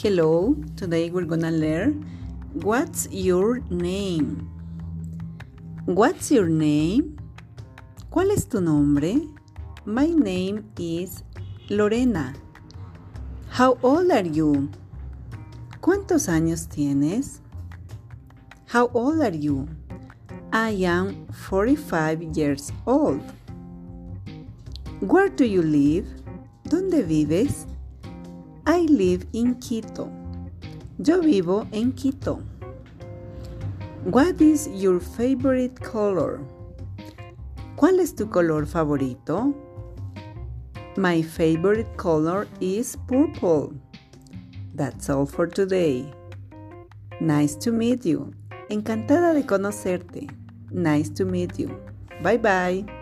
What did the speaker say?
Hello, today we're gonna learn What's your name? What's your name? ¿Cuál es tu nombre? My name is Lorena. How old are you? ¿Cuántos años tienes? How old are you? I am 45 years old. Where do you live? ¿Dónde vives? I live in Quito. Yo vivo en Quito. What is your favorite color? ¿Cuál es tu color favorito? My favorite color is purple. That's all for today. Nice to meet you. Encantada de conocerte. Nice to meet you. Bye bye.